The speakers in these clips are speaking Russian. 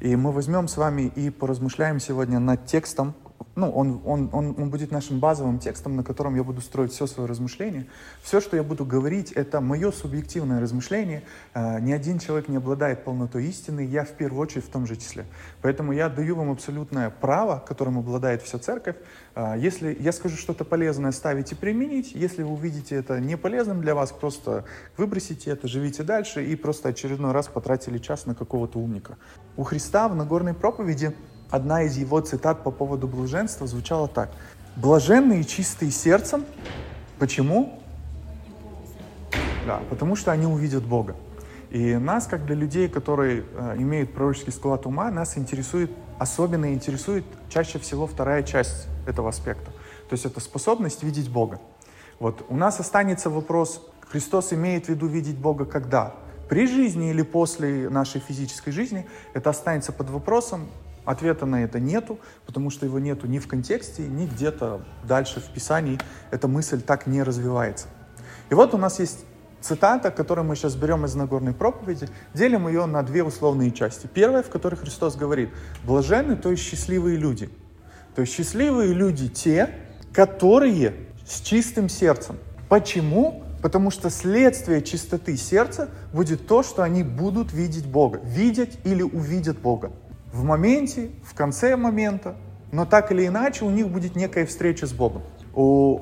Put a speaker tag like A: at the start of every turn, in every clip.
A: И мы возьмем с вами и поразмышляем сегодня над текстом, ну, он, он, он, он будет нашим базовым текстом, на котором я буду строить все свое размышление. Все, что я буду говорить, это мое субъективное размышление. Э, ни один человек не обладает полнотой истины, я в первую очередь в том же числе. Поэтому я даю вам абсолютное право, которым обладает вся церковь. Э, если я скажу что-то полезное, ставите применить. Если вы увидите это не полезным для вас, просто выбросите это, живите дальше и просто очередной раз потратили час на какого-то умника. У Христа в Нагорной проповеди одна из его цитат по поводу блаженства звучала так. «Блаженные чистые сердцем». Почему? Да, потому что они увидят Бога. И нас, как для людей, которые э, имеют пророческий склад ума, нас интересует, особенно интересует чаще всего вторая часть этого аспекта. То есть это способность видеть Бога. Вот у нас останется вопрос, Христос имеет в виду видеть Бога когда? При жизни или после нашей физической жизни? Это останется под вопросом, Ответа на это нету, потому что его нету ни в контексте, ни где-то дальше в Писании. Эта мысль так не развивается. И вот у нас есть цитата, которую мы сейчас берем из Нагорной проповеди, делим ее на две условные части. Первая, в которой Христос говорит, блаженны, то есть счастливые люди. То есть счастливые люди те, которые с чистым сердцем. Почему? Потому что следствие чистоты сердца будет то, что они будут видеть Бога. Видеть или увидят Бога в моменте, в конце момента, но так или иначе у них будет некая встреча с Богом. У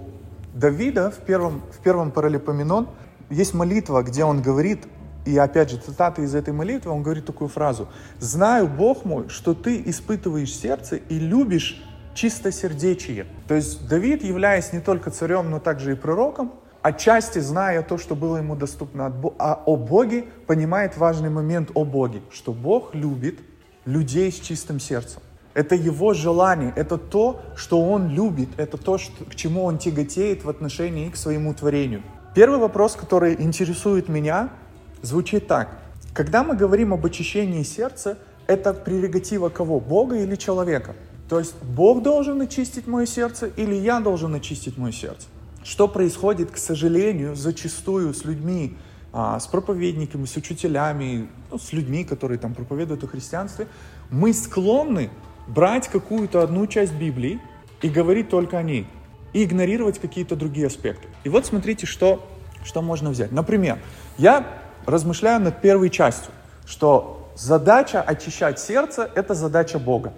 A: Давида в первом, в первом паралипоменон есть молитва, где он говорит, и опять же цитата из этой молитвы, он говорит такую фразу, «Знаю, Бог мой, что ты испытываешь сердце и любишь чистосердечие». То есть Давид, являясь не только царем, но также и пророком, отчасти зная то, что было ему доступно а о Боге, понимает важный момент о Боге, что Бог любит людей с чистым сердцем. Это его желание, это то, что он любит, это то, что, к чему он тяготеет в отношении к своему творению. Первый вопрос, который интересует меня, звучит так. Когда мы говорим об очищении сердца, это прерогатива кого? Бога или человека? То есть Бог должен очистить мое сердце или я должен очистить мое сердце? Что происходит, к сожалению, зачастую с людьми, а, с проповедниками, с учителями, ну, с людьми, которые там проповедуют о христианстве, мы склонны брать какую-то одну часть Библии и говорить только о ней, и игнорировать какие-то другие аспекты. И вот смотрите, что, что можно взять. Например, я размышляю над первой частью, что задача очищать сердце – это задача Бога.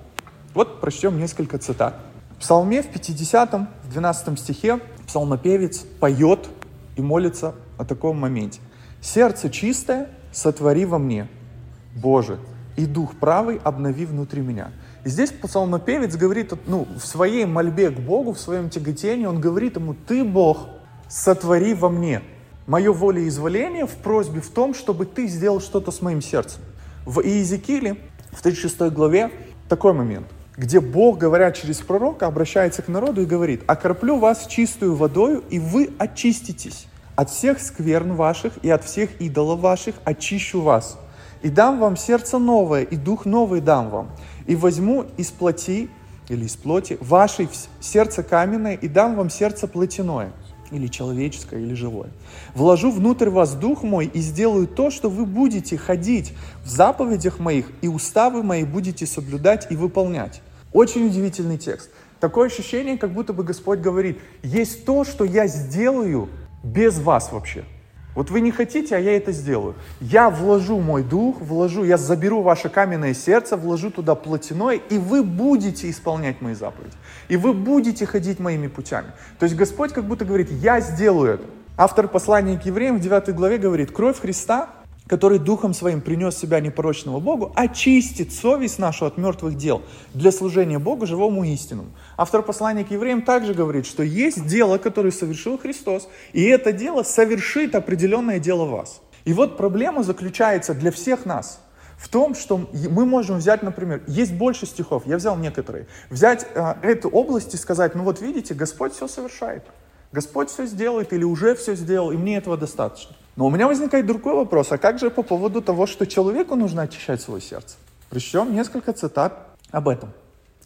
A: Вот прочтем несколько цитат. В Псалме в 50, в 12 стихе псалмопевец поет и молится о таком моменте. Сердце чистое сотвори во мне, Боже, и дух правый обнови внутри меня. И здесь псалмопевец говорит, ну, в своей мольбе к Богу, в своем тяготении, он говорит ему, ты, Бог, сотвори во мне. Мое волеизволение в просьбе в том, чтобы ты сделал что-то с моим сердцем. В Иезекииле, в 36 главе, такой момент, где Бог, говоря через пророка, обращается к народу и говорит, «Окроплю вас чистую водою, и вы очиститесь, от всех скверн ваших и от всех идолов ваших очищу вас. И дам вам сердце новое, и дух новый дам вам. И возьму из плоти, или из плоти, ваше сердце каменное, и дам вам сердце плотяное, или человеческое, или живое. Вложу внутрь вас дух мой, и сделаю то, что вы будете ходить в заповедях моих, и уставы мои будете соблюдать и выполнять. Очень удивительный текст. Такое ощущение, как будто бы Господь говорит, есть то, что я сделаю, без вас вообще. Вот вы не хотите, а я это сделаю. Я вложу мой дух, вложу, я заберу ваше каменное сердце, вложу туда плотяное, и вы будете исполнять мои заповеди. И вы будете ходить моими путями. То есть Господь как будто говорит, я сделаю это. Автор послания к евреям в 9 главе говорит, кровь Христа который Духом Своим принес себя непорочного Богу, очистит совесть нашу от мертвых дел для служения Богу живому истинному. Автор послания к евреям также говорит, что есть дело, которое совершил Христос, и это дело совершит определенное дело вас. И вот проблема заключается для всех нас в том, что мы можем взять, например, есть больше стихов, я взял некоторые, взять э, эту область и сказать, ну вот видите, Господь все совершает. Господь все сделает или уже все сделал, и мне этого достаточно. Но у меня возникает другой вопрос, а как же по поводу того, что человеку нужно очищать свое сердце? Причем несколько цитат об этом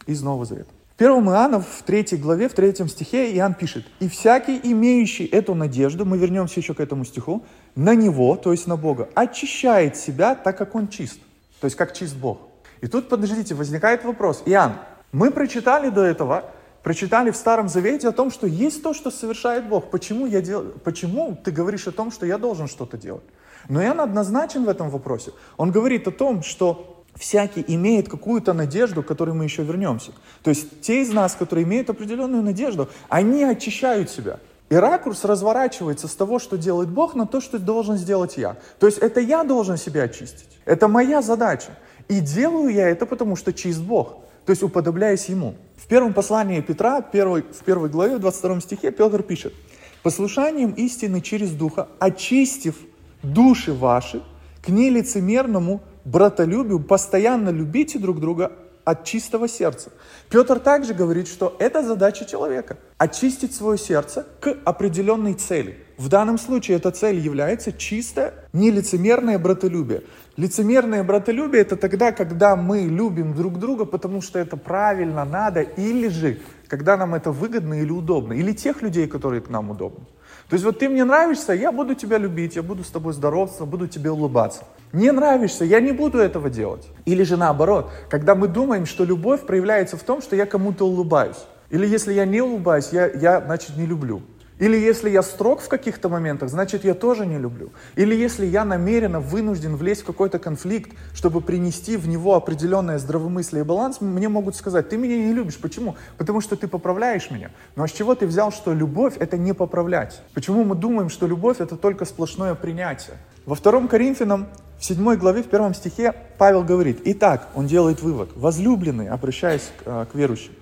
A: из Нового Завета. В 1 Иоанна, в 3 главе, в 3 стихе Иоанн пишет, «И всякий, имеющий эту надежду, мы вернемся еще к этому стиху, на Него, то есть на Бога, очищает себя, так как Он чист». То есть как чист Бог. И тут, подождите, возникает вопрос. Иоанн, мы прочитали до этого, прочитали в Старом Завете о том, что есть то, что совершает Бог. Почему, я дел... Почему ты говоришь о том, что я должен что-то делать? Но Иоанн однозначен в этом вопросе. Он говорит о том, что всякий имеет какую-то надежду, к которой мы еще вернемся. То есть те из нас, которые имеют определенную надежду, они очищают себя. И ракурс разворачивается с того, что делает Бог, на то, что должен сделать я. То есть это я должен себя очистить. Это моя задача. И делаю я это потому, что чист Бог. То есть уподобляясь Ему. В первом послании Петра, первой, в первой главе, в 22 стихе, Петр пишет, «Послушанием истины через Духа, очистив души ваши к нелицемерному братолюбию, постоянно любите друг друга от чистого сердца. Петр также говорит, что это задача человека – очистить свое сердце к определенной цели. В данном случае эта цель является чистое, нелицемерное братолюбие. Лицемерное братолюбие – это тогда, когда мы любим друг друга, потому что это правильно, надо, или же, когда нам это выгодно или удобно, или тех людей, которые к нам удобны. То есть вот ты мне нравишься, я буду тебя любить, я буду с тобой здороваться, буду тебе улыбаться. Не нравишься, я не буду этого делать. Или же наоборот, когда мы думаем, что любовь проявляется в том, что я кому-то улыбаюсь. Или если я не улыбаюсь, я, я значит, не люблю. Или если я строг в каких-то моментах, значит, я тоже не люблю. Или если я намеренно вынужден влезть в какой-то конфликт, чтобы принести в него определенное здравомыслие и баланс, мне могут сказать, ты меня не любишь. Почему? Потому что ты поправляешь меня. Но а с чего ты взял, что любовь — это не поправлять? Почему мы думаем, что любовь — это только сплошное принятие? Во втором Коринфянам, в седьмой главе, в первом стихе, Павел говорит, «Итак, он делает вывод, возлюбленный, обращаясь к, э, к верующим,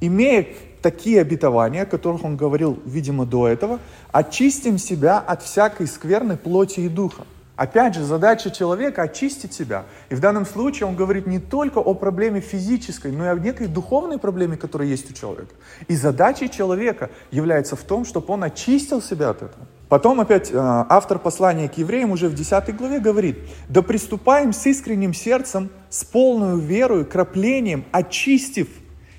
A: имея такие обетования, о которых он говорил, видимо, до этого, очистим себя от всякой скверной плоти и духа. Опять же, задача человека очистить себя. И в данном случае он говорит не только о проблеме физической, но и о некой духовной проблеме, которая есть у человека. И задачей человека является в том, чтобы он очистил себя от этого. Потом опять э, автор послания к евреям уже в 10 главе говорит, «Да приступаем с искренним сердцем, с полной верой, краплением, очистив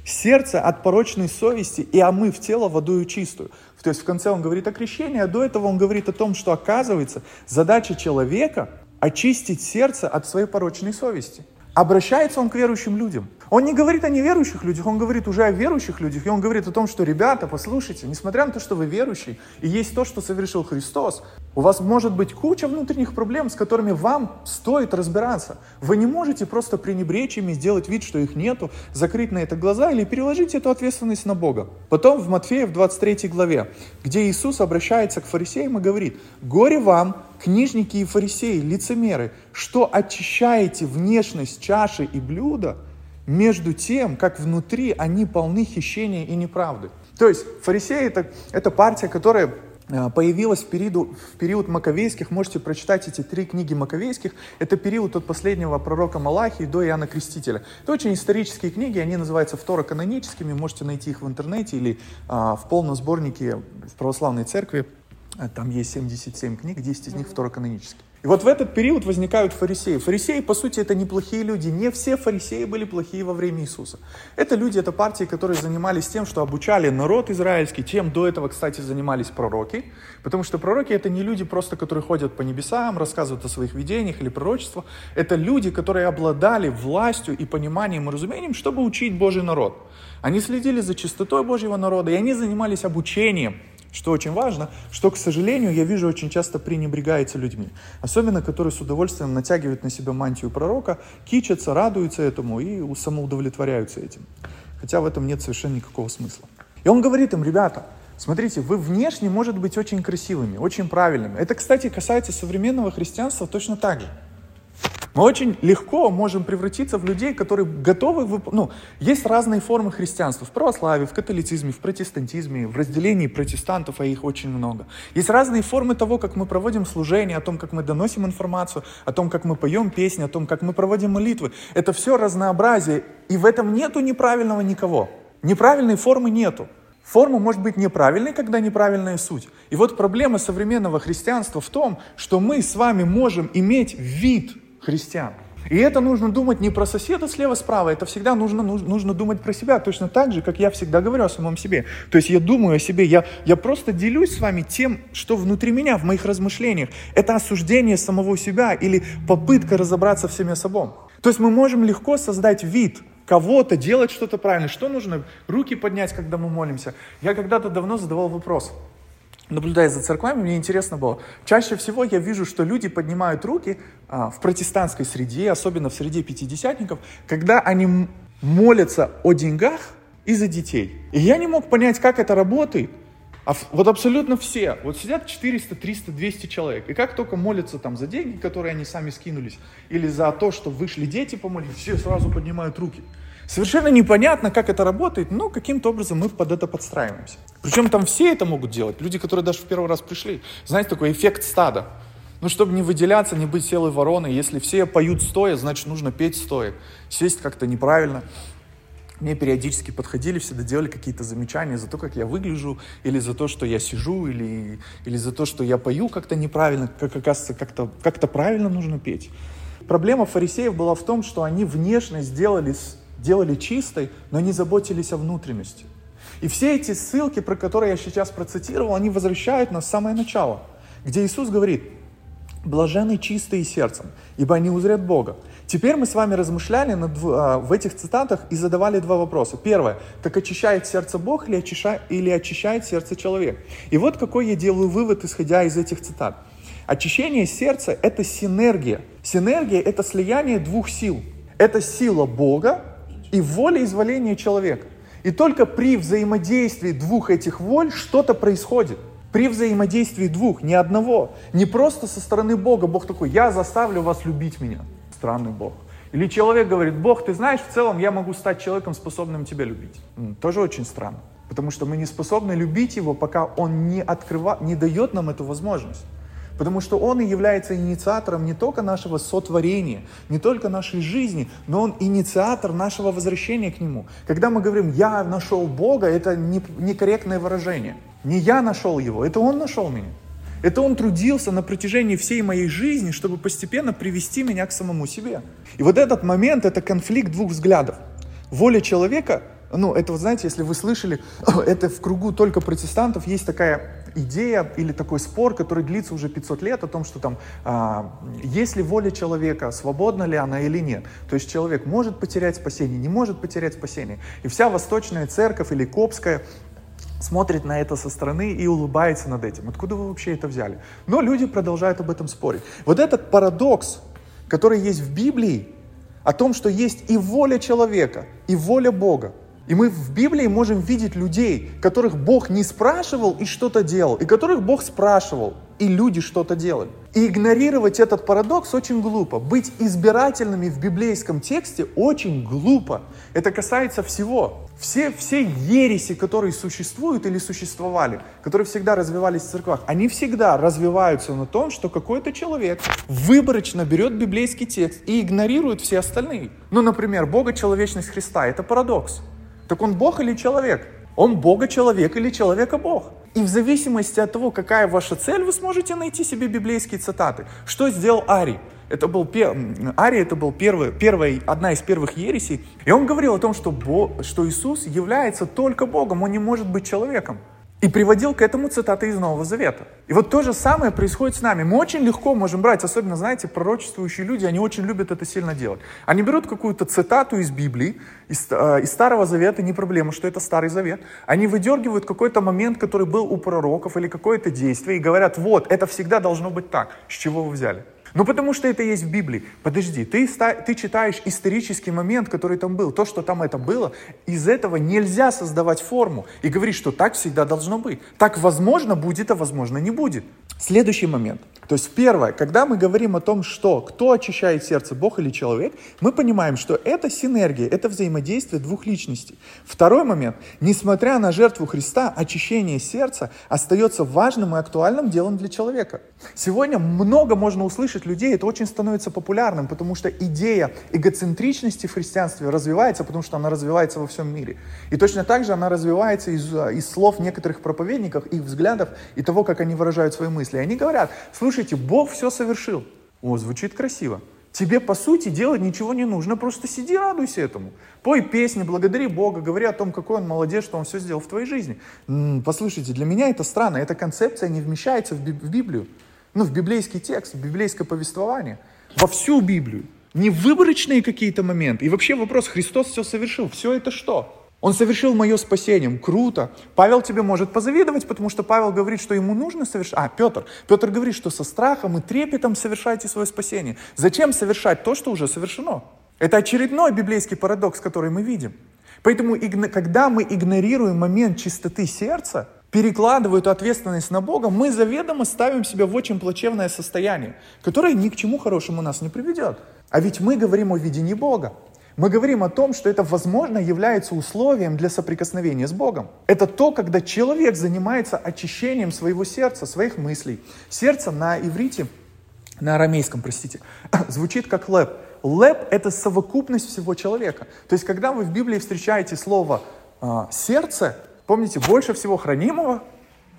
A: сердце от порочной совести и омыв тело водою чистую. То есть в конце он говорит о крещении, а до этого он говорит о том, что оказывается задача человека очистить сердце от своей порочной совести. Обращается он к верующим людям. Он не говорит о неверующих людях, он говорит уже о верующих людях. И он говорит о том, что, ребята, послушайте, несмотря на то, что вы верующие, и есть то, что совершил Христос, у вас может быть куча внутренних проблем, с которыми вам стоит разбираться. Вы не можете просто пренебречь ими, сделать вид, что их нету, закрыть на это глаза или переложить эту ответственность на Бога. Потом в Матфея в 23 главе, где Иисус обращается к фарисеям и говорит, «Горе вам, книжники и фарисеи, лицемеры, что очищаете внешность чаши и блюда, между тем, как внутри они полны хищения и неправды. То есть фарисеи это, это партия, которая э, появилась в период, в период Маковейских. Можете прочитать эти три книги Маковейских. Это период от последнего пророка Малахии до Иоанна Крестителя. Это очень исторические книги, они называются второканоническими. Можете найти их в интернете или а, в полном сборнике в православной церкви. Э, там есть 77 книг, 10 из них второканонические. И вот в этот период возникают фарисеи. Фарисеи, по сути, это неплохие люди. Не все фарисеи были плохие во время Иисуса. Это люди, это партии, которые занимались тем, что обучали народ израильский, чем до этого, кстати, занимались пророки. Потому что пророки это не люди просто, которые ходят по небесам, рассказывают о своих видениях или пророчествах. Это люди, которые обладали властью и пониманием и разумением, чтобы учить Божий народ. Они следили за чистотой Божьего народа, и они занимались обучением что очень важно, что, к сожалению, я вижу очень часто пренебрегается людьми. Особенно, которые с удовольствием натягивают на себя мантию пророка, кичатся, радуются этому и самоудовлетворяются этим. Хотя в этом нет совершенно никакого смысла. И он говорит им, ребята, Смотрите, вы внешне, может быть, очень красивыми, очень правильными. Это, кстати, касается современного христианства точно так же. Мы очень легко можем превратиться в людей, которые готовы... Ну, есть разные формы христианства. В православии, в католицизме, в протестантизме, в разделении протестантов, а их очень много. Есть разные формы того, как мы проводим служение, о том, как мы доносим информацию, о том, как мы поем песни, о том, как мы проводим молитвы. Это все разнообразие, и в этом нету неправильного никого. Неправильной формы нету. Форма может быть неправильной, когда неправильная суть. И вот проблема современного христианства в том, что мы с вами можем иметь вид христиан. И это нужно думать не про соседа слева-справа, это всегда нужно, нужно, думать про себя, точно так же, как я всегда говорю о самом себе. То есть я думаю о себе, я, я просто делюсь с вами тем, что внутри меня, в моих размышлениях. Это осуждение самого себя или попытка разобраться в себе собой. То есть мы можем легко создать вид кого-то, делать что-то правильно. Что нужно? Руки поднять, когда мы молимся. Я когда-то давно задавал вопрос. Наблюдая за церквами, мне интересно было. Чаще всего я вижу, что люди поднимают руки а, в протестантской среде, особенно в среде пятидесятников, когда они молятся о деньгах и за детей. И я не мог понять, как это работает. А вот абсолютно все. Вот сидят 400, 300, 200 человек. И как только молятся там за деньги, которые они сами скинулись, или за то, что вышли дети помолить, все сразу поднимают руки. Совершенно непонятно, как это работает, но каким-то образом мы под это подстраиваемся. Причем там все это могут делать. Люди, которые даже в первый раз пришли. Знаете, такой эффект стада. Ну, чтобы не выделяться, не быть селой вороной. Если все поют стоя, значит, нужно петь стоя. Сесть как-то неправильно мне периодически подходили, всегда делали какие-то замечания за то, как я выгляжу, или за то, что я сижу, или, или за то, что я пою как-то неправильно, как оказывается, как-то как правильно нужно петь. Проблема фарисеев была в том, что они внешность делали, делали чистой, но не заботились о внутренности. И все эти ссылки, про которые я сейчас процитировал, они возвращают нас в самое начало, где Иисус говорит, «Блажены чистые сердцем, ибо они узрят Бога». Теперь мы с вами размышляли над, а, в этих цитатах и задавали два вопроса. Первое, так очищает сердце Бог или очищает, или очищает сердце человек? И вот какой я делаю вывод, исходя из этих цитат. Очищение сердца – это синергия. Синергия – это слияние двух сил. Это сила Бога и воля изволения человека. И только при взаимодействии двух этих воль что-то происходит. При взаимодействии двух, не одного. Не просто со стороны Бога. Бог такой, я заставлю вас любить меня странный Бог. Или человек говорит, Бог, ты знаешь, в целом я могу стать человеком, способным тебя любить. Тоже очень странно. Потому что мы не способны любить его, пока он не, открыва... не дает нам эту возможность. Потому что Он и является инициатором не только нашего сотворения, не только нашей жизни, но Он инициатор нашего возвращения к Нему. Когда мы говорим «я нашел Бога», это некорректное выражение. Не я нашел Его, это Он нашел меня. Это он трудился на протяжении всей моей жизни, чтобы постепенно привести меня к самому себе. И вот этот момент, это конфликт двух взглядов. Воля человека, ну, это, вот знаете, если вы слышали, это в кругу только протестантов есть такая идея или такой спор, который длится уже 500 лет о том, что там, а, есть ли воля человека, свободна ли она или нет. То есть человек может потерять спасение, не может потерять спасение. И вся восточная церковь или копская, смотрит на это со стороны и улыбается над этим. Откуда вы вообще это взяли? Но люди продолжают об этом спорить. Вот этот парадокс, который есть в Библии, о том, что есть и воля человека, и воля Бога. И мы в Библии можем видеть людей, которых Бог не спрашивал и что-то делал, и которых Бог спрашивал, и люди что-то делали. И игнорировать этот парадокс очень глупо. Быть избирательными в библейском тексте очень глупо. Это касается всего. Все, все ереси, которые существуют или существовали, которые всегда развивались в церквах, они всегда развиваются на том, что какой-то человек выборочно берет библейский текст и игнорирует все остальные. Ну, например, Бога человечность Христа – это парадокс. Так он Бог или человек? Он Бога человек или человека Бог? И в зависимости от того, какая ваша цель, вы сможете найти себе библейские цитаты. Что сделал Арий? Это был Арий, это был первый, первый, одна из первых ересей. И он говорил о том, что, Бог, что Иисус является только Богом, он не может быть человеком. И приводил к этому цитаты из Нового Завета. И вот то же самое происходит с нами. Мы очень легко можем брать, особенно, знаете, пророчествующие люди, они очень любят это сильно делать. Они берут какую-то цитату из Библии, из, э, из Старого Завета, не проблема, что это Старый Завет. Они выдергивают какой-то момент, который был у пророков или какое-то действие, и говорят, вот, это всегда должно быть так. С чего вы взяли? Ну потому что это есть в Библии. Подожди, ты, ты читаешь исторический момент, который там был, то, что там это было, из этого нельзя создавать форму и говорить, что так всегда должно быть. Так возможно будет, а возможно не будет. Следующий момент. То есть первое, когда мы говорим о том, что кто очищает сердце, Бог или человек, мы понимаем, что это синергия, это взаимодействие двух личностей. Второй момент, несмотря на жертву Христа, очищение сердца остается важным и актуальным делом для человека. Сегодня много можно услышать людей, это очень становится популярным, потому что идея эгоцентричности в христианстве развивается, потому что она развивается во всем мире. И точно так же она развивается из, из слов некоторых проповедников, их взглядов и того, как они выражают свои мысли. И они говорят, слушай, Слушайте, Бог все совершил. О, звучит красиво. Тебе, по сути, делать ничего не нужно, просто сиди, радуйся этому. Пой песни, благодари Бога, говори о том, какой Он молодец, что Он все сделал в твоей жизни. М-м, послушайте, для меня это странно, эта концепция не вмещается в, в Библию, ну, в библейский текст, в библейское повествование, во всю Библию. Не выборочные какие-то моменты. И вообще вопрос, Христос все совершил. Все это что? Он совершил мое спасение. Круто. Павел тебе может позавидовать, потому что Павел говорит, что ему нужно совершать. А, Петр. Петр говорит, что со страхом и трепетом совершайте свое спасение. Зачем совершать то, что уже совершено? Это очередной библейский парадокс, который мы видим. Поэтому, когда мы игнорируем момент чистоты сердца, перекладывая эту ответственность на Бога, мы заведомо ставим себя в очень плачевное состояние, которое ни к чему хорошему нас не приведет. А ведь мы говорим о видении Бога. Мы говорим о том, что это, возможно, является условием для соприкосновения с Богом. Это то, когда человек занимается очищением своего сердца, своих мыслей. Сердце на иврите, на арамейском, простите, звучит как лэп. Лэп — это совокупность всего человека. То есть, когда вы в Библии встречаете слово э, «сердце», помните, больше всего хранимого,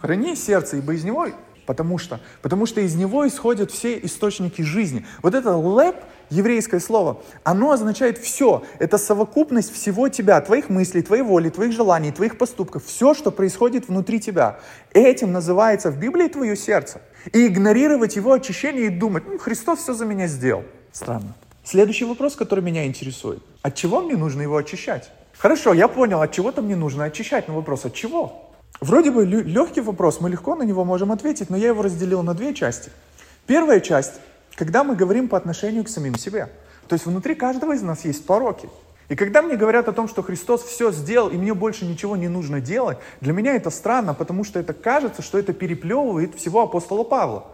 A: храни сердце, ибо из него Потому что, потому что из него исходят все источники жизни. Вот это лэп, еврейское слово, оно означает все. Это совокупность всего тебя, твоих мыслей, твоей воли, твоих желаний, твоих поступков. Все, что происходит внутри тебя. Этим называется в Библии твое сердце. И игнорировать его очищение и думать, ну, Христос все за меня сделал. Странно. Следующий вопрос, который меня интересует. От чего мне нужно его очищать? Хорошо, я понял, от чего-то мне нужно очищать, но вопрос, от чего? Вроде бы легкий вопрос, мы легко на него можем ответить, но я его разделил на две части. Первая часть, когда мы говорим по отношению к самим себе. То есть внутри каждого из нас есть пороки. И когда мне говорят о том, что Христос все сделал, и мне больше ничего не нужно делать, для меня это странно, потому что это кажется, что это переплевывает всего апостола Павла.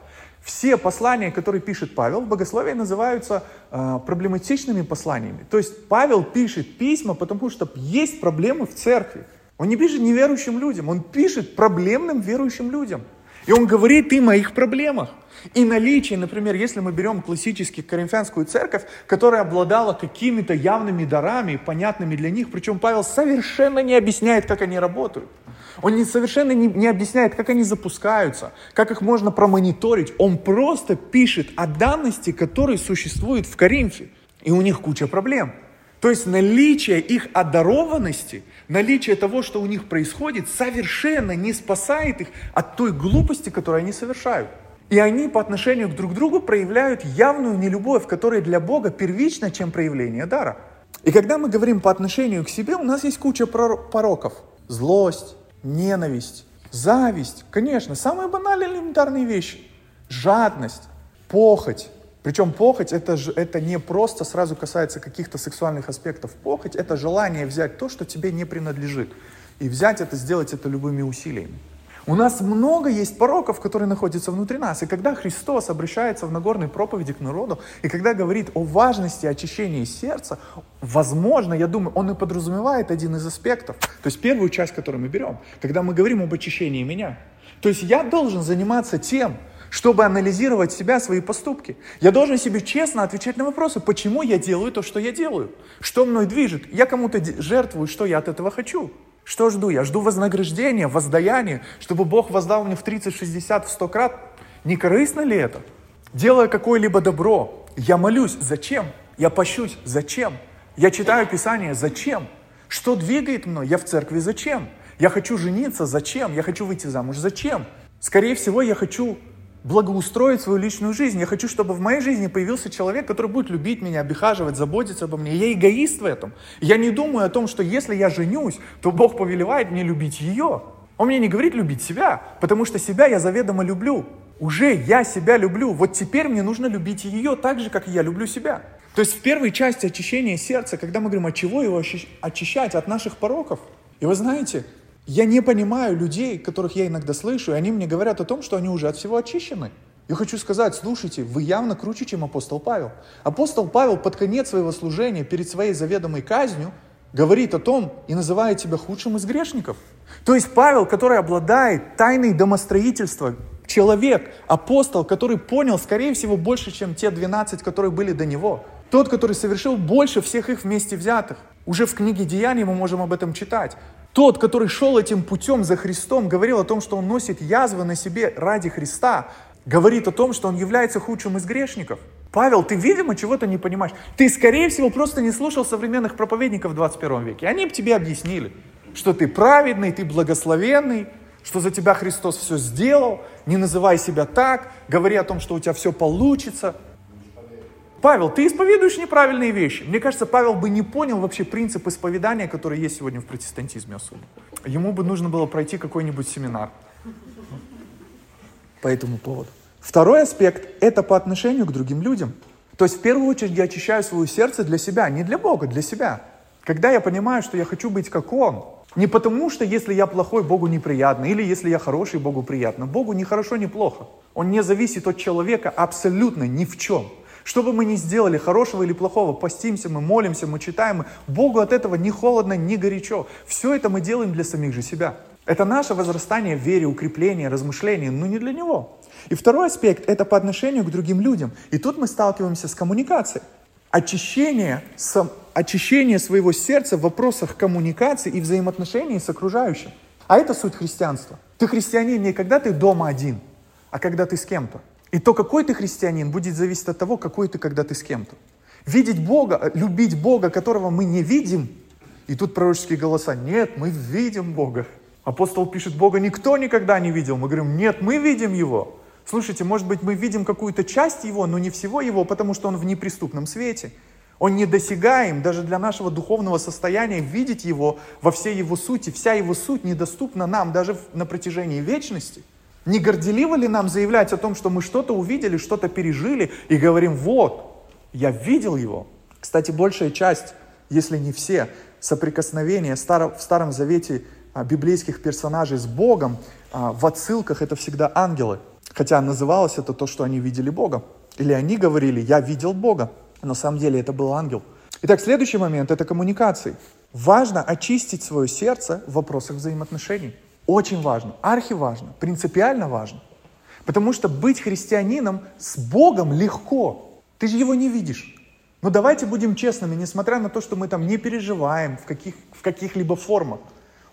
A: Все послания, которые пишет Павел, в богословии называются э, проблематичными посланиями. То есть Павел пишет письма, потому что есть проблемы в церкви. Он не пишет неверующим людям, он пишет проблемным верующим людям. И он говорит им о их проблемах. И наличие, например, если мы берем классически коринфянскую церковь, которая обладала какими-то явными дарами, понятными для них, причем Павел совершенно не объясняет, как они работают. Он совершенно не, не объясняет, как они запускаются, как их можно промониторить. Он просто пишет о данности, которые существуют в Коринфе. И у них куча проблем. То есть наличие их одарованности, наличие того, что у них происходит, совершенно не спасает их от той глупости, которую они совершают. И они по отношению к друг другу проявляют явную нелюбовь, которая для Бога первична, чем проявление дара. И когда мы говорим по отношению к себе, у нас есть куча пороков. Злость, ненависть, зависть, конечно, самые банальные элементарные вещи. Жадность, похоть, причем похоть это, это не просто сразу касается каких-то сексуальных аспектов. Похоть это желание взять то, что тебе не принадлежит. И взять это, сделать это любыми усилиями. У нас много есть пороков, которые находятся внутри нас. И когда Христос обращается в Нагорной проповеди к народу, и когда говорит о важности очищения сердца, возможно, я думаю, он и подразумевает один из аспектов. То есть первую часть, которую мы берем, когда мы говорим об очищении меня. То есть я должен заниматься тем, чтобы анализировать себя, свои поступки. Я должен себе честно отвечать на вопросы, почему я делаю то, что я делаю, что мной движет. Я кому-то жертвую, что я от этого хочу. Что жду? Я жду вознаграждения, воздаяния, чтобы Бог воздал мне в 30, 60, в 100 крат. Не корыстно ли это? Делая какое-либо добро, я молюсь. Зачем? Я пощусь. Зачем? Я читаю Писание. Зачем? Что двигает мной? Я в церкви. Зачем? Я хочу жениться. Зачем? Я хочу выйти замуж. Зачем? Скорее всего, я хочу благоустроить свою личную жизнь. Я хочу, чтобы в моей жизни появился человек, который будет любить меня, обихаживать, заботиться обо мне. Я эгоист в этом. Я не думаю о том, что если я женюсь, то Бог повелевает мне любить ее. Он мне не говорит любить себя, потому что себя я заведомо люблю. Уже я себя люблю. Вот теперь мне нужно любить ее так же, как я люблю себя. То есть в первой части очищения сердца, когда мы говорим, от чего его очищать, от наших пороков. И вы знаете, я не понимаю людей, которых я иногда слышу, и они мне говорят о том, что они уже от всего очищены. Я хочу сказать, слушайте, вы явно круче, чем апостол Павел. Апостол Павел под конец своего служения, перед своей заведомой казнью, говорит о том и называет тебя худшим из грешников. То есть Павел, который обладает тайной домостроительства, человек, апостол, который понял, скорее всего, больше, чем те 12, которые были до него. Тот, который совершил больше всех их вместе взятых. Уже в книге Деяний мы можем об этом читать. Тот, который шел этим путем за Христом, говорил о том, что он носит язвы на себе ради Христа, говорит о том, что он является худшим из грешников. Павел, ты, видимо, чего-то не понимаешь. Ты, скорее всего, просто не слушал современных проповедников в 21 веке. Они бы тебе объяснили, что ты праведный, ты благословенный, что за тебя Христос все сделал, не называй себя так, говори о том, что у тебя все получится. Павел, ты исповедуешь неправильные вещи. Мне кажется, Павел бы не понял вообще принцип исповедания, который есть сегодня в протестантизме особо. Ему бы нужно было пройти какой-нибудь семинар по этому поводу. Второй аспект – это по отношению к другим людям. То есть в первую очередь я очищаю свое сердце для себя, не для Бога, для себя. Когда я понимаю, что я хочу быть как Он, не потому что если я плохой, Богу неприятно, или если я хороший, Богу приятно. Богу ни хорошо, ни плохо. Он не зависит от человека абсолютно ни в чем. Что бы мы ни сделали, хорошего или плохого, постимся мы, молимся, мы читаем, Богу от этого ни холодно, ни горячо. Все это мы делаем для самих же себя. Это наше возрастание в вере, укрепление, размышление, но не для Него. И второй аспект – это по отношению к другим людям. И тут мы сталкиваемся с коммуникацией. Очищение, сам, очищение своего сердца в вопросах коммуникации и взаимоотношений с окружающим. А это суть христианства. Ты христианин не когда ты дома один, а когда ты с кем-то. И то, какой ты христианин, будет зависеть от того, какой ты, когда ты с кем-то. Видеть Бога, любить Бога, которого мы не видим, и тут пророческие голоса, нет, мы видим Бога. Апостол пишет, Бога никто никогда не видел. Мы говорим, нет, мы видим Его. Слушайте, может быть, мы видим какую-то часть Его, но не всего Его, потому что Он в неприступном свете. Он недосягаем даже для нашего духовного состояния видеть Его во всей Его сути. Вся Его суть недоступна нам даже на протяжении вечности – не горделиво ли нам заявлять о том, что мы что-то увидели, что-то пережили и говорим, вот, я видел его. Кстати, большая часть, если не все, соприкосновения в Старом Завете а, библейских персонажей с Богом а, в отсылках это всегда ангелы. Хотя называлось это то, что они видели Бога. Или они говорили, я видел Бога. Но на самом деле это был ангел. Итак, следующий момент – это коммуникации. Важно очистить свое сердце в вопросах взаимоотношений. Очень важно, архиважно, принципиально важно. Потому что быть христианином с Богом легко. Ты же его не видишь. Но давайте будем честными, несмотря на то, что мы там не переживаем в, каких, в каких-либо формах,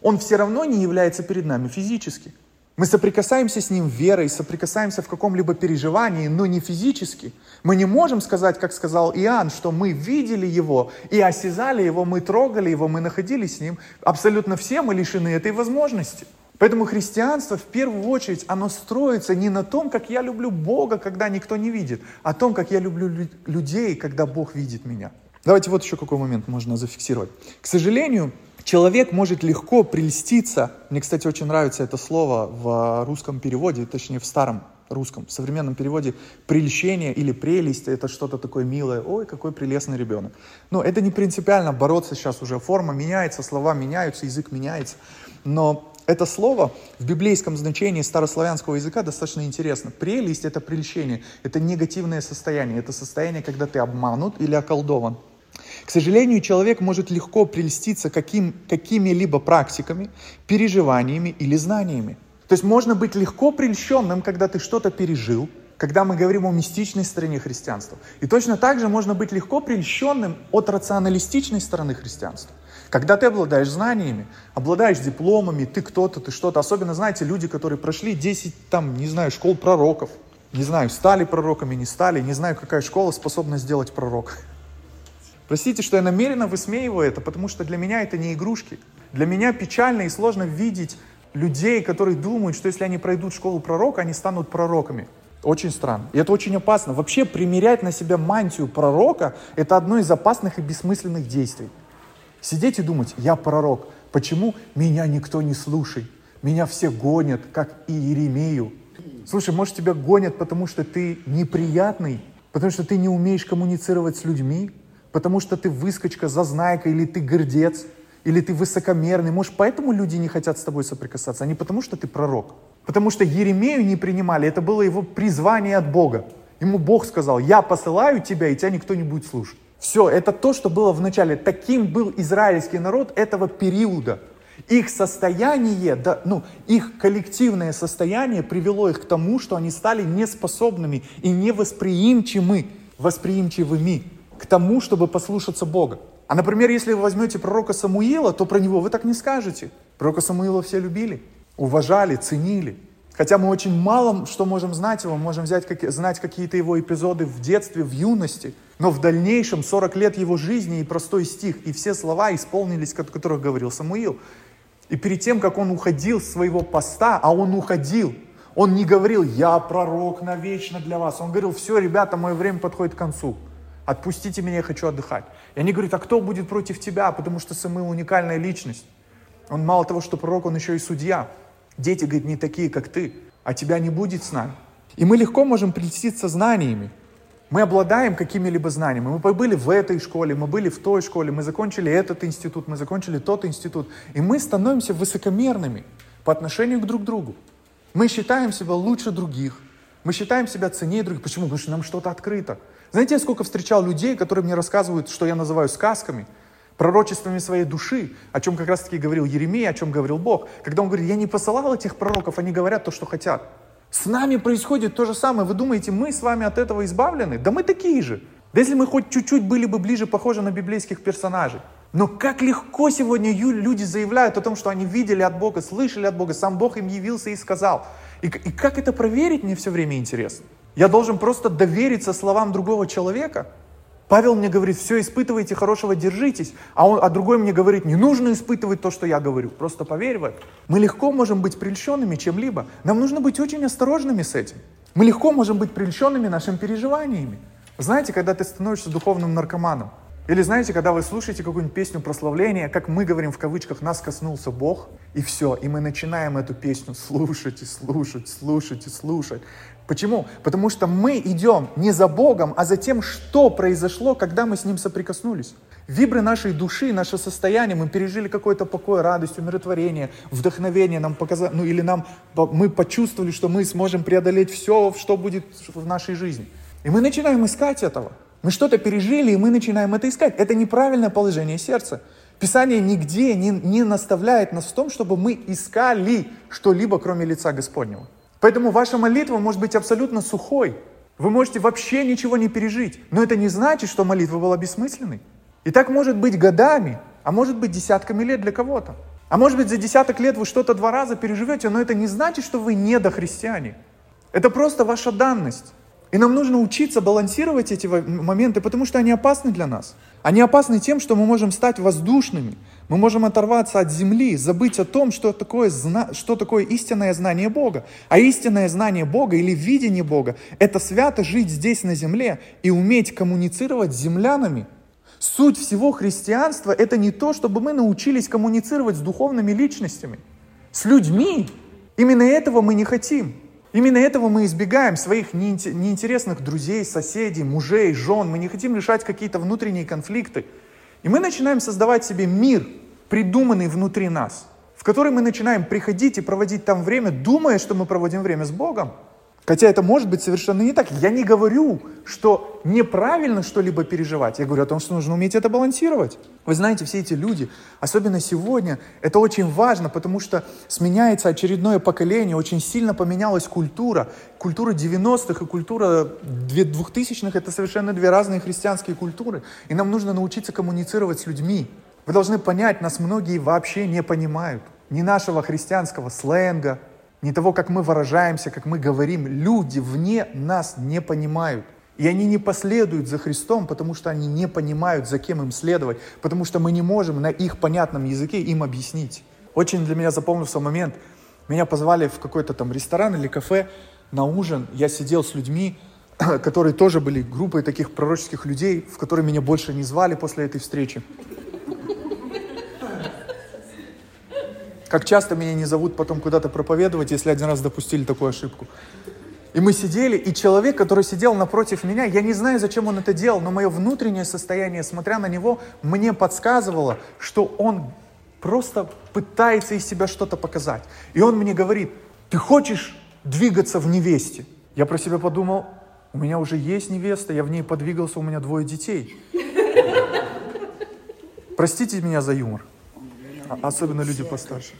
A: он все равно не является перед нами физически. Мы соприкасаемся с ним верой, соприкасаемся в каком-либо переживании, но не физически. Мы не можем сказать, как сказал Иоанн, что мы видели его и осязали его, мы трогали его, мы находились с ним. Абсолютно все мы лишены этой возможности. Поэтому христианство в первую очередь, оно строится не на том, как я люблю Бога, когда никто не видит, а том, как я люблю людей, когда Бог видит меня. Давайте вот еще какой момент можно зафиксировать. К сожалению, человек может легко прельститься. Мне, кстати, очень нравится это слово в русском переводе, точнее в старом русском, в современном переводе прельщение или прелесть, это что-то такое милое. Ой, какой прелестный ребенок. Но это не принципиально бороться сейчас уже. Форма меняется, слова меняются, язык меняется. Но это слово в библейском значении старославянского языка достаточно интересно. Прелесть – это прельщение, это негативное состояние, это состояние, когда ты обманут или околдован. К сожалению, человек может легко прельститься каким, какими-либо практиками, переживаниями или знаниями. То есть можно быть легко прельщенным, когда ты что-то пережил, когда мы говорим о мистичной стороне христианства. И точно так же можно быть легко прельщенным от рационалистичной стороны христианства. Когда ты обладаешь знаниями, обладаешь дипломами, ты кто-то, ты что-то. Особенно, знаете, люди, которые прошли 10, там, не знаю, школ пророков. Не знаю, стали пророками, не стали. Не знаю, какая школа способна сделать пророк. Простите, что я намеренно высмеиваю это, потому что для меня это не игрушки. Для меня печально и сложно видеть людей, которые думают, что если они пройдут школу пророка, они станут пророками. Очень странно. И это очень опасно. Вообще примерять на себя мантию пророка – это одно из опасных и бессмысленных действий. Сидеть и думать, я пророк, почему меня никто не слушает? Меня все гонят, как и Иеремию. Слушай, может тебя гонят, потому что ты неприятный, потому что ты не умеешь коммуницировать с людьми, потому что ты выскочка, зазнайка, или ты гордец, или ты высокомерный. Может, поэтому люди не хотят с тобой соприкасаться, а не потому что ты пророк. Потому что Еремею не принимали, это было его призвание от Бога. Ему Бог сказал, я посылаю тебя, и тебя никто не будет слушать. Все, это то, что было в начале. Таким был израильский народ этого периода. Их состояние, да, ну, их коллективное состояние привело их к тому, что они стали неспособными и невосприимчивыми, восприимчивыми к тому, чтобы послушаться Бога. А, например, если вы возьмете пророка Самуила, то про него вы так не скажете. Пророка Самуила все любили, уважали, ценили. Хотя мы очень мало что можем знать его, можем взять, как, знать какие-то его эпизоды в детстве, в юности, но в дальнейшем 40 лет его жизни и простой стих, и все слова исполнились, о которых говорил Самуил. И перед тем, как он уходил с своего поста, а он уходил, он не говорил, я пророк навечно для вас. Он говорил, все, ребята, мое время подходит к концу. Отпустите меня, я хочу отдыхать. И они говорят, а кто будет против тебя, потому что Самуил уникальная личность. Он мало того, что пророк, он еще и судья. Дети, говорит, не такие, как ты, а тебя не будет с нами. И мы легко можем прельститься знаниями. Мы обладаем какими-либо знаниями. Мы были в этой школе, мы были в той школе, мы закончили этот институт, мы закончили тот институт. И мы становимся высокомерными по отношению к друг другу. Мы считаем себя лучше других. Мы считаем себя ценнее других. Почему? Потому что нам что-то открыто. Знаете, я сколько встречал людей, которые мне рассказывают, что я называю сказками, пророчествами своей души, о чем как раз-таки говорил Еремей, о чем говорил Бог. Когда он говорит, я не посылал этих пророков, они говорят то, что хотят. С нами происходит то же самое. Вы думаете, мы с вами от этого избавлены? Да мы такие же. Да если мы хоть чуть-чуть были бы ближе похожи на библейских персонажей. Но как легко сегодня люди заявляют о том, что они видели от Бога, слышали от Бога, сам Бог им явился и сказал. И, и как это проверить, мне все время интересно. Я должен просто довериться словам другого человека. Павел мне говорит, все испытывайте, хорошего держитесь. А, он, а другой мне говорит, не нужно испытывать то, что я говорю. Просто поверь в это. Мы легко можем быть прельщенными чем-либо. Нам нужно быть очень осторожными с этим. Мы легко можем быть прельщенными нашими переживаниями. Знаете, когда ты становишься духовным наркоманом, или знаете, когда вы слушаете какую-нибудь песню прославления, как мы говорим в кавычках, нас коснулся Бог, и все, и мы начинаем эту песню слушать и слушать, слушать и слушать. Почему? Потому что мы идем не за Богом, а за тем, что произошло, когда мы с Ним соприкоснулись. Вибры нашей души, наше состояние, мы пережили какой-то покой, радость, умиротворение, вдохновение нам показали, ну или нам, мы почувствовали, что мы сможем преодолеть все, что будет в нашей жизни. И мы начинаем искать этого. Мы что-то пережили, и мы начинаем это искать. Это неправильное положение сердца. Писание нигде не, не наставляет нас в том, чтобы мы искали что-либо, кроме лица Господнего. Поэтому ваша молитва может быть абсолютно сухой. Вы можете вообще ничего не пережить. Но это не значит, что молитва была бессмысленной. И так может быть годами, а может быть десятками лет для кого-то. А может быть за десяток лет вы что-то два раза переживете, но это не значит, что вы недохристиане. Это просто ваша данность. И нам нужно учиться балансировать эти моменты, потому что они опасны для нас. Они опасны тем, что мы можем стать воздушными, мы можем оторваться от земли, забыть о том, что такое, что такое истинное знание Бога. А истинное знание Бога или видение Бога – это свято жить здесь на земле и уметь коммуницировать с землянами. Суть всего христианства – это не то, чтобы мы научились коммуницировать с духовными личностями, с людьми. Именно этого мы не хотим. Именно этого мы избегаем своих неинтересных друзей, соседей, мужей, жен. Мы не хотим решать какие-то внутренние конфликты. И мы начинаем создавать себе мир, придуманный внутри нас, в который мы начинаем приходить и проводить там время, думая, что мы проводим время с Богом. Хотя это может быть совершенно не так. Я не говорю, что неправильно что-либо переживать. Я говорю о том, что нужно уметь это балансировать. Вы знаете, все эти люди, особенно сегодня, это очень важно, потому что сменяется очередное поколение, очень сильно поменялась культура. Культура 90-х и культура 2000-х — это совершенно две разные христианские культуры. И нам нужно научиться коммуницировать с людьми. Вы должны понять, нас многие вообще не понимают. Ни нашего христианского сленга, не того, как мы выражаемся, как мы говорим. Люди вне нас не понимают. И они не последуют за Христом, потому что они не понимают, за кем им следовать, потому что мы не можем на их понятном языке им объяснить. Очень для меня запомнился момент. Меня позвали в какой-то там ресторан или кафе на ужин. Я сидел с людьми, которые тоже были группой таких пророческих людей, в которые меня больше не звали после этой встречи. Как часто меня не зовут потом куда-то проповедовать, если один раз допустили такую ошибку. И мы сидели, и человек, который сидел напротив меня, я не знаю, зачем он это делал, но мое внутреннее состояние, смотря на него, мне подсказывало, что он просто пытается из себя что-то показать. И он мне говорит, ты хочешь двигаться в невесте? Я про себя подумал, у меня уже есть невеста, я в ней подвигался, у меня двое детей. Простите меня за юмор. А, особенно люди постарше.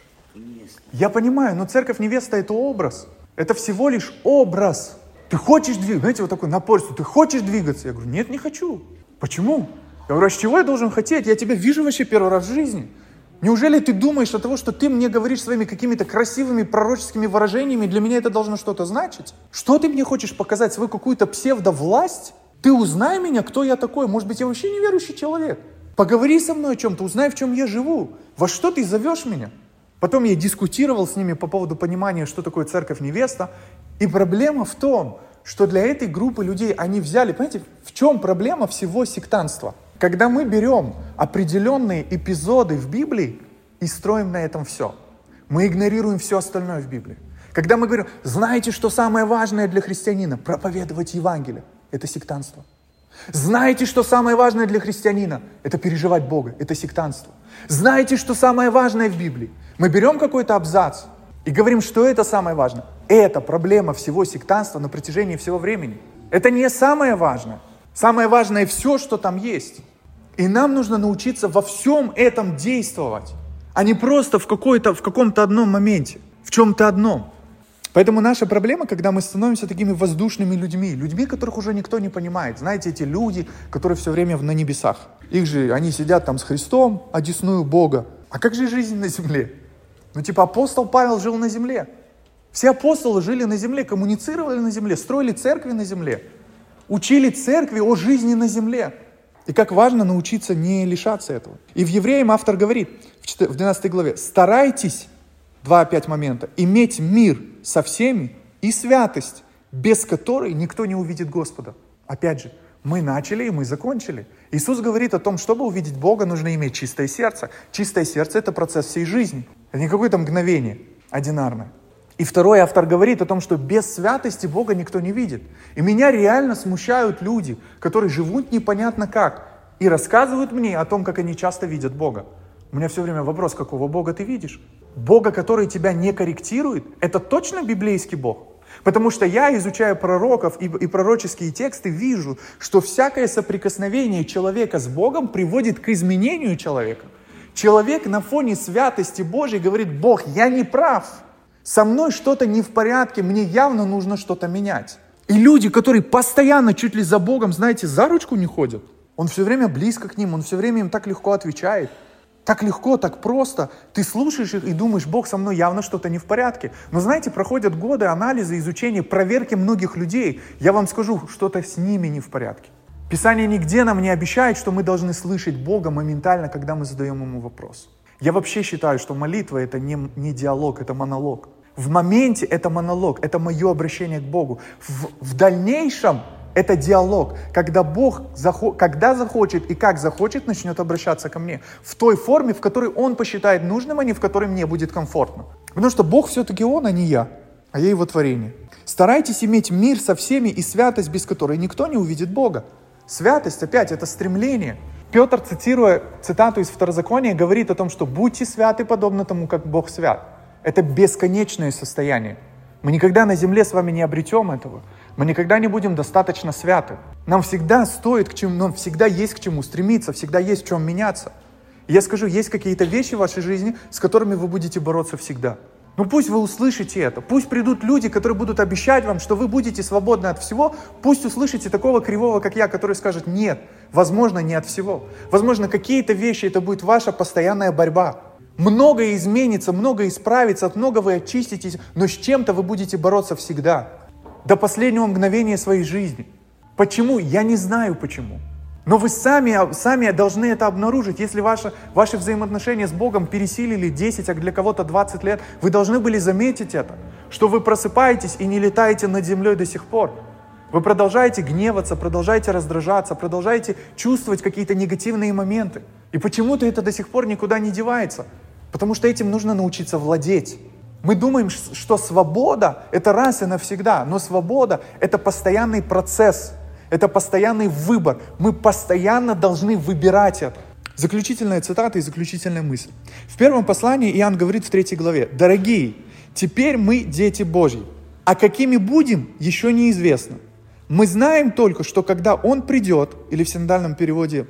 A: Я понимаю, но церковь невеста это образ. Это всего лишь образ. Ты хочешь двигаться? Знаете, вот такой напорство. Ты хочешь двигаться? Я говорю, нет, не хочу. Почему? Я говорю, а с чего я должен хотеть? Я тебя вижу вообще первый раз в жизни. Неужели ты думаешь от того, что ты мне говоришь своими какими-то красивыми пророческими выражениями, для меня это должно что-то значить? Что ты мне хочешь показать? Свою какую-то псевдовласть? Ты узнай меня, кто я такой. Может быть, я вообще неверующий человек. Поговори со мной о чем-то, узнай, в чем я живу. Во что ты зовешь меня? Потом я дискутировал с ними по поводу понимания, что такое церковь невеста. И проблема в том, что для этой группы людей они взяли, понимаете, в чем проблема всего сектанства? Когда мы берем определенные эпизоды в Библии и строим на этом все, мы игнорируем все остальное в Библии. Когда мы говорим, знаете, что самое важное для христианина? Проповедовать Евангелие. Это сектанство. Знаете, что самое важное для христианина? Это переживать Бога. Это сектанство. Знаете, что самое важное в Библии? Мы берем какой-то абзац и говорим, что это самое важное. Это проблема всего сектанства на протяжении всего времени. Это не самое важное. Самое важное все, что там есть. И нам нужно научиться во всем этом действовать, а не просто в, какой-то, в каком-то одном моменте, в чем-то одном. Поэтому наша проблема, когда мы становимся такими воздушными людьми, людьми, которых уже никто не понимает. Знаете, эти люди, которые все время на небесах. Их же, они сидят там с Христом, одесную Бога. А как же жизнь на земле? Ну типа апостол Павел жил на земле. Все апостолы жили на земле, коммуницировали на земле, строили церкви на земле, учили церкви о жизни на земле. И как важно научиться не лишаться этого. И в Евреям автор говорит в 12 главе, старайтесь Два опять момента. Иметь мир со всеми и святость, без которой никто не увидит Господа. Опять же, мы начали и мы закончили. Иисус говорит о том, чтобы увидеть Бога, нужно иметь чистое сердце. Чистое сердце – это процесс всей жизни. Это не какое-то мгновение одинарное. И второй автор говорит о том, что без святости Бога никто не видит. И меня реально смущают люди, которые живут непонятно как, и рассказывают мне о том, как они часто видят Бога. У меня все время вопрос, какого Бога ты видишь? Бога, который тебя не корректирует, это точно библейский Бог? Потому что я, изучая пророков и, и пророческие тексты, вижу, что всякое соприкосновение человека с Богом приводит к изменению человека. Человек на фоне святости Божьей говорит, Бог, я не прав, со мной что-то не в порядке, мне явно нужно что-то менять. И люди, которые постоянно чуть ли за Богом, знаете, за ручку не ходят, он все время близко к ним, он все время им так легко отвечает. Так легко, так просто. Ты слушаешь их и думаешь, Бог со мной явно что-то не в порядке. Но знаете, проходят годы анализа, изучения, проверки многих людей. Я вам скажу, что-то с ними не в порядке. Писание нигде нам не обещает, что мы должны слышать Бога моментально, когда мы задаем Ему вопрос. Я вообще считаю, что молитва это не, не диалог, это монолог. В моменте это монолог, это мое обращение к Богу. В, в дальнейшем это диалог, когда Бог, когда захочет и как захочет, начнет обращаться ко мне. В той форме, в которой Он посчитает нужным, а не в которой мне будет комфортно. Потому что Бог все-таки Он, а не я, а я Его творение. Старайтесь иметь мир со всеми и святость, без которой никто не увидит Бога. Святость, опять, это стремление. Петр, цитируя цитату из Второзакония, говорит о том, что «будьте святы, подобно тому, как Бог свят». Это бесконечное состояние. Мы никогда на земле с вами не обретем этого. Мы никогда не будем достаточно святы. Нам всегда стоит к чему, нам всегда есть к чему стремиться, всегда есть в чем меняться. я скажу, есть какие-то вещи в вашей жизни, с которыми вы будете бороться всегда. Ну пусть вы услышите это, пусть придут люди, которые будут обещать вам, что вы будете свободны от всего, пусть услышите такого кривого, как я, который скажет, нет, возможно, не от всего. Возможно, какие-то вещи, это будет ваша постоянная борьба. Многое изменится, многое исправится, от многого вы очиститесь, но с чем-то вы будете бороться всегда до последнего мгновения своей жизни. Почему? Я не знаю почему. Но вы сами, сами должны это обнаружить. Если ваши, ваши взаимоотношения с Богом пересилили 10, а для кого-то 20 лет, вы должны были заметить это, что вы просыпаетесь и не летаете над землей до сих пор. Вы продолжаете гневаться, продолжаете раздражаться, продолжаете чувствовать какие-то негативные моменты. И почему-то это до сих пор никуда не девается. Потому что этим нужно научиться владеть. Мы думаем, что свобода — это раз и навсегда, но свобода — это постоянный процесс, это постоянный выбор. Мы постоянно должны выбирать это. Заключительная цитата и заключительная мысль. В первом послании Иоанн говорит в третьей главе, «Дорогие, теперь мы дети Божьи, а какими будем, еще неизвестно. Мы знаем только, что когда Он придет, или в синодальном переводе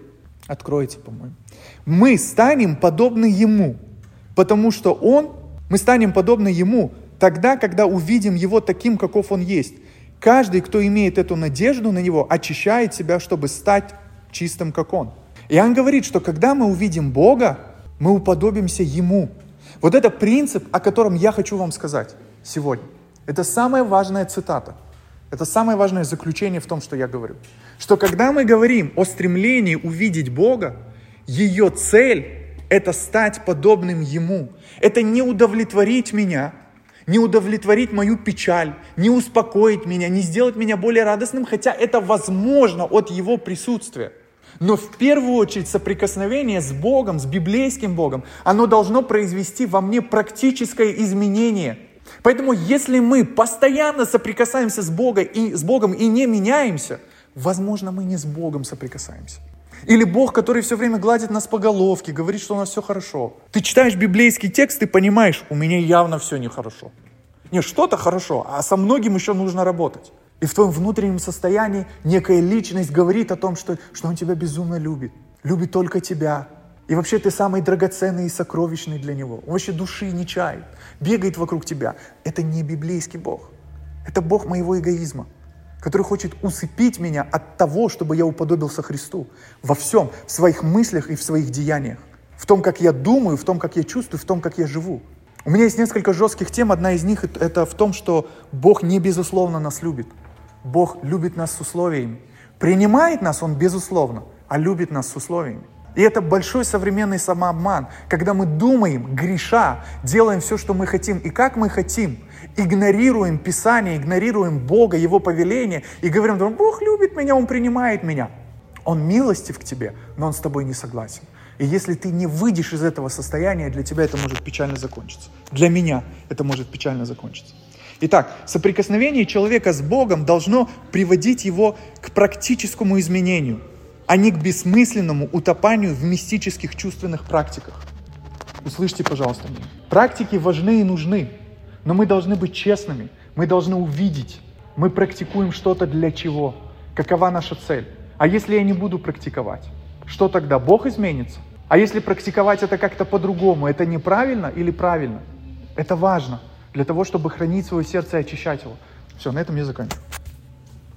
A: откроется, по-моему, мы станем подобны Ему, потому что Он мы станем подобны Ему тогда, когда увидим Его таким, каков Он есть. Каждый, кто имеет эту надежду на Него, очищает себя, чтобы стать чистым, как Он. Иоанн говорит, что когда мы увидим Бога, мы уподобимся Ему. Вот это принцип, о котором я хочу вам сказать сегодня. Это самая важная цитата. Это самое важное заключение в том, что я говорю. Что когда мы говорим о стремлении увидеть Бога, ее цель это стать подобным Ему. Это не удовлетворить меня, не удовлетворить мою печаль, не успокоить меня, не сделать меня более радостным, хотя это возможно от Его присутствия. Но в первую очередь соприкосновение с Богом, с библейским Богом, оно должно произвести во мне практическое изменение. Поэтому если мы постоянно соприкасаемся с Богом и, с Богом и не меняемся, возможно, мы не с Богом соприкасаемся. Или Бог, который все время гладит нас по головке, говорит, что у нас все хорошо. Ты читаешь библейский текст и понимаешь, у меня явно все нехорошо. Не, что-то хорошо, а со многим еще нужно работать. И в твоем внутреннем состоянии некая личность говорит о том, что, что он тебя безумно любит. Любит только тебя. И вообще ты самый драгоценный и сокровищный для него. Он вообще души не чает. Бегает вокруг тебя. Это не библейский Бог. Это Бог моего эгоизма который хочет усыпить меня от того, чтобы я уподобился Христу во всем, в своих мыслях и в своих деяниях, в том, как я думаю, в том, как я чувствую, в том, как я живу. У меня есть несколько жестких тем. Одна из них это в том, что Бог не безусловно нас любит. Бог любит нас с условиями. Принимает нас Он безусловно, а любит нас с условиями. И это большой современный самообман, когда мы думаем, греша, делаем все, что мы хотим и как мы хотим, игнорируем Писание, игнорируем Бога, Его повеление и говорим, Бог любит меня, Он принимает меня. Он милостив к тебе, но Он с тобой не согласен. И если ты не выйдешь из этого состояния, для тебя это может печально закончиться. Для меня это может печально закончиться. Итак, соприкосновение человека с Богом должно приводить его к практическому изменению – а не к бессмысленному утопанию в мистических чувственных практиках. Услышьте, пожалуйста, меня. Практики важны и нужны, но мы должны быть честными, мы должны увидеть, мы практикуем что-то для чего, какова наша цель. А если я не буду практиковать, что тогда? Бог изменится? А если практиковать это как-то по-другому, это неправильно или правильно? Это важно для того, чтобы хранить свое сердце и очищать его. Все, на этом я заканчиваю.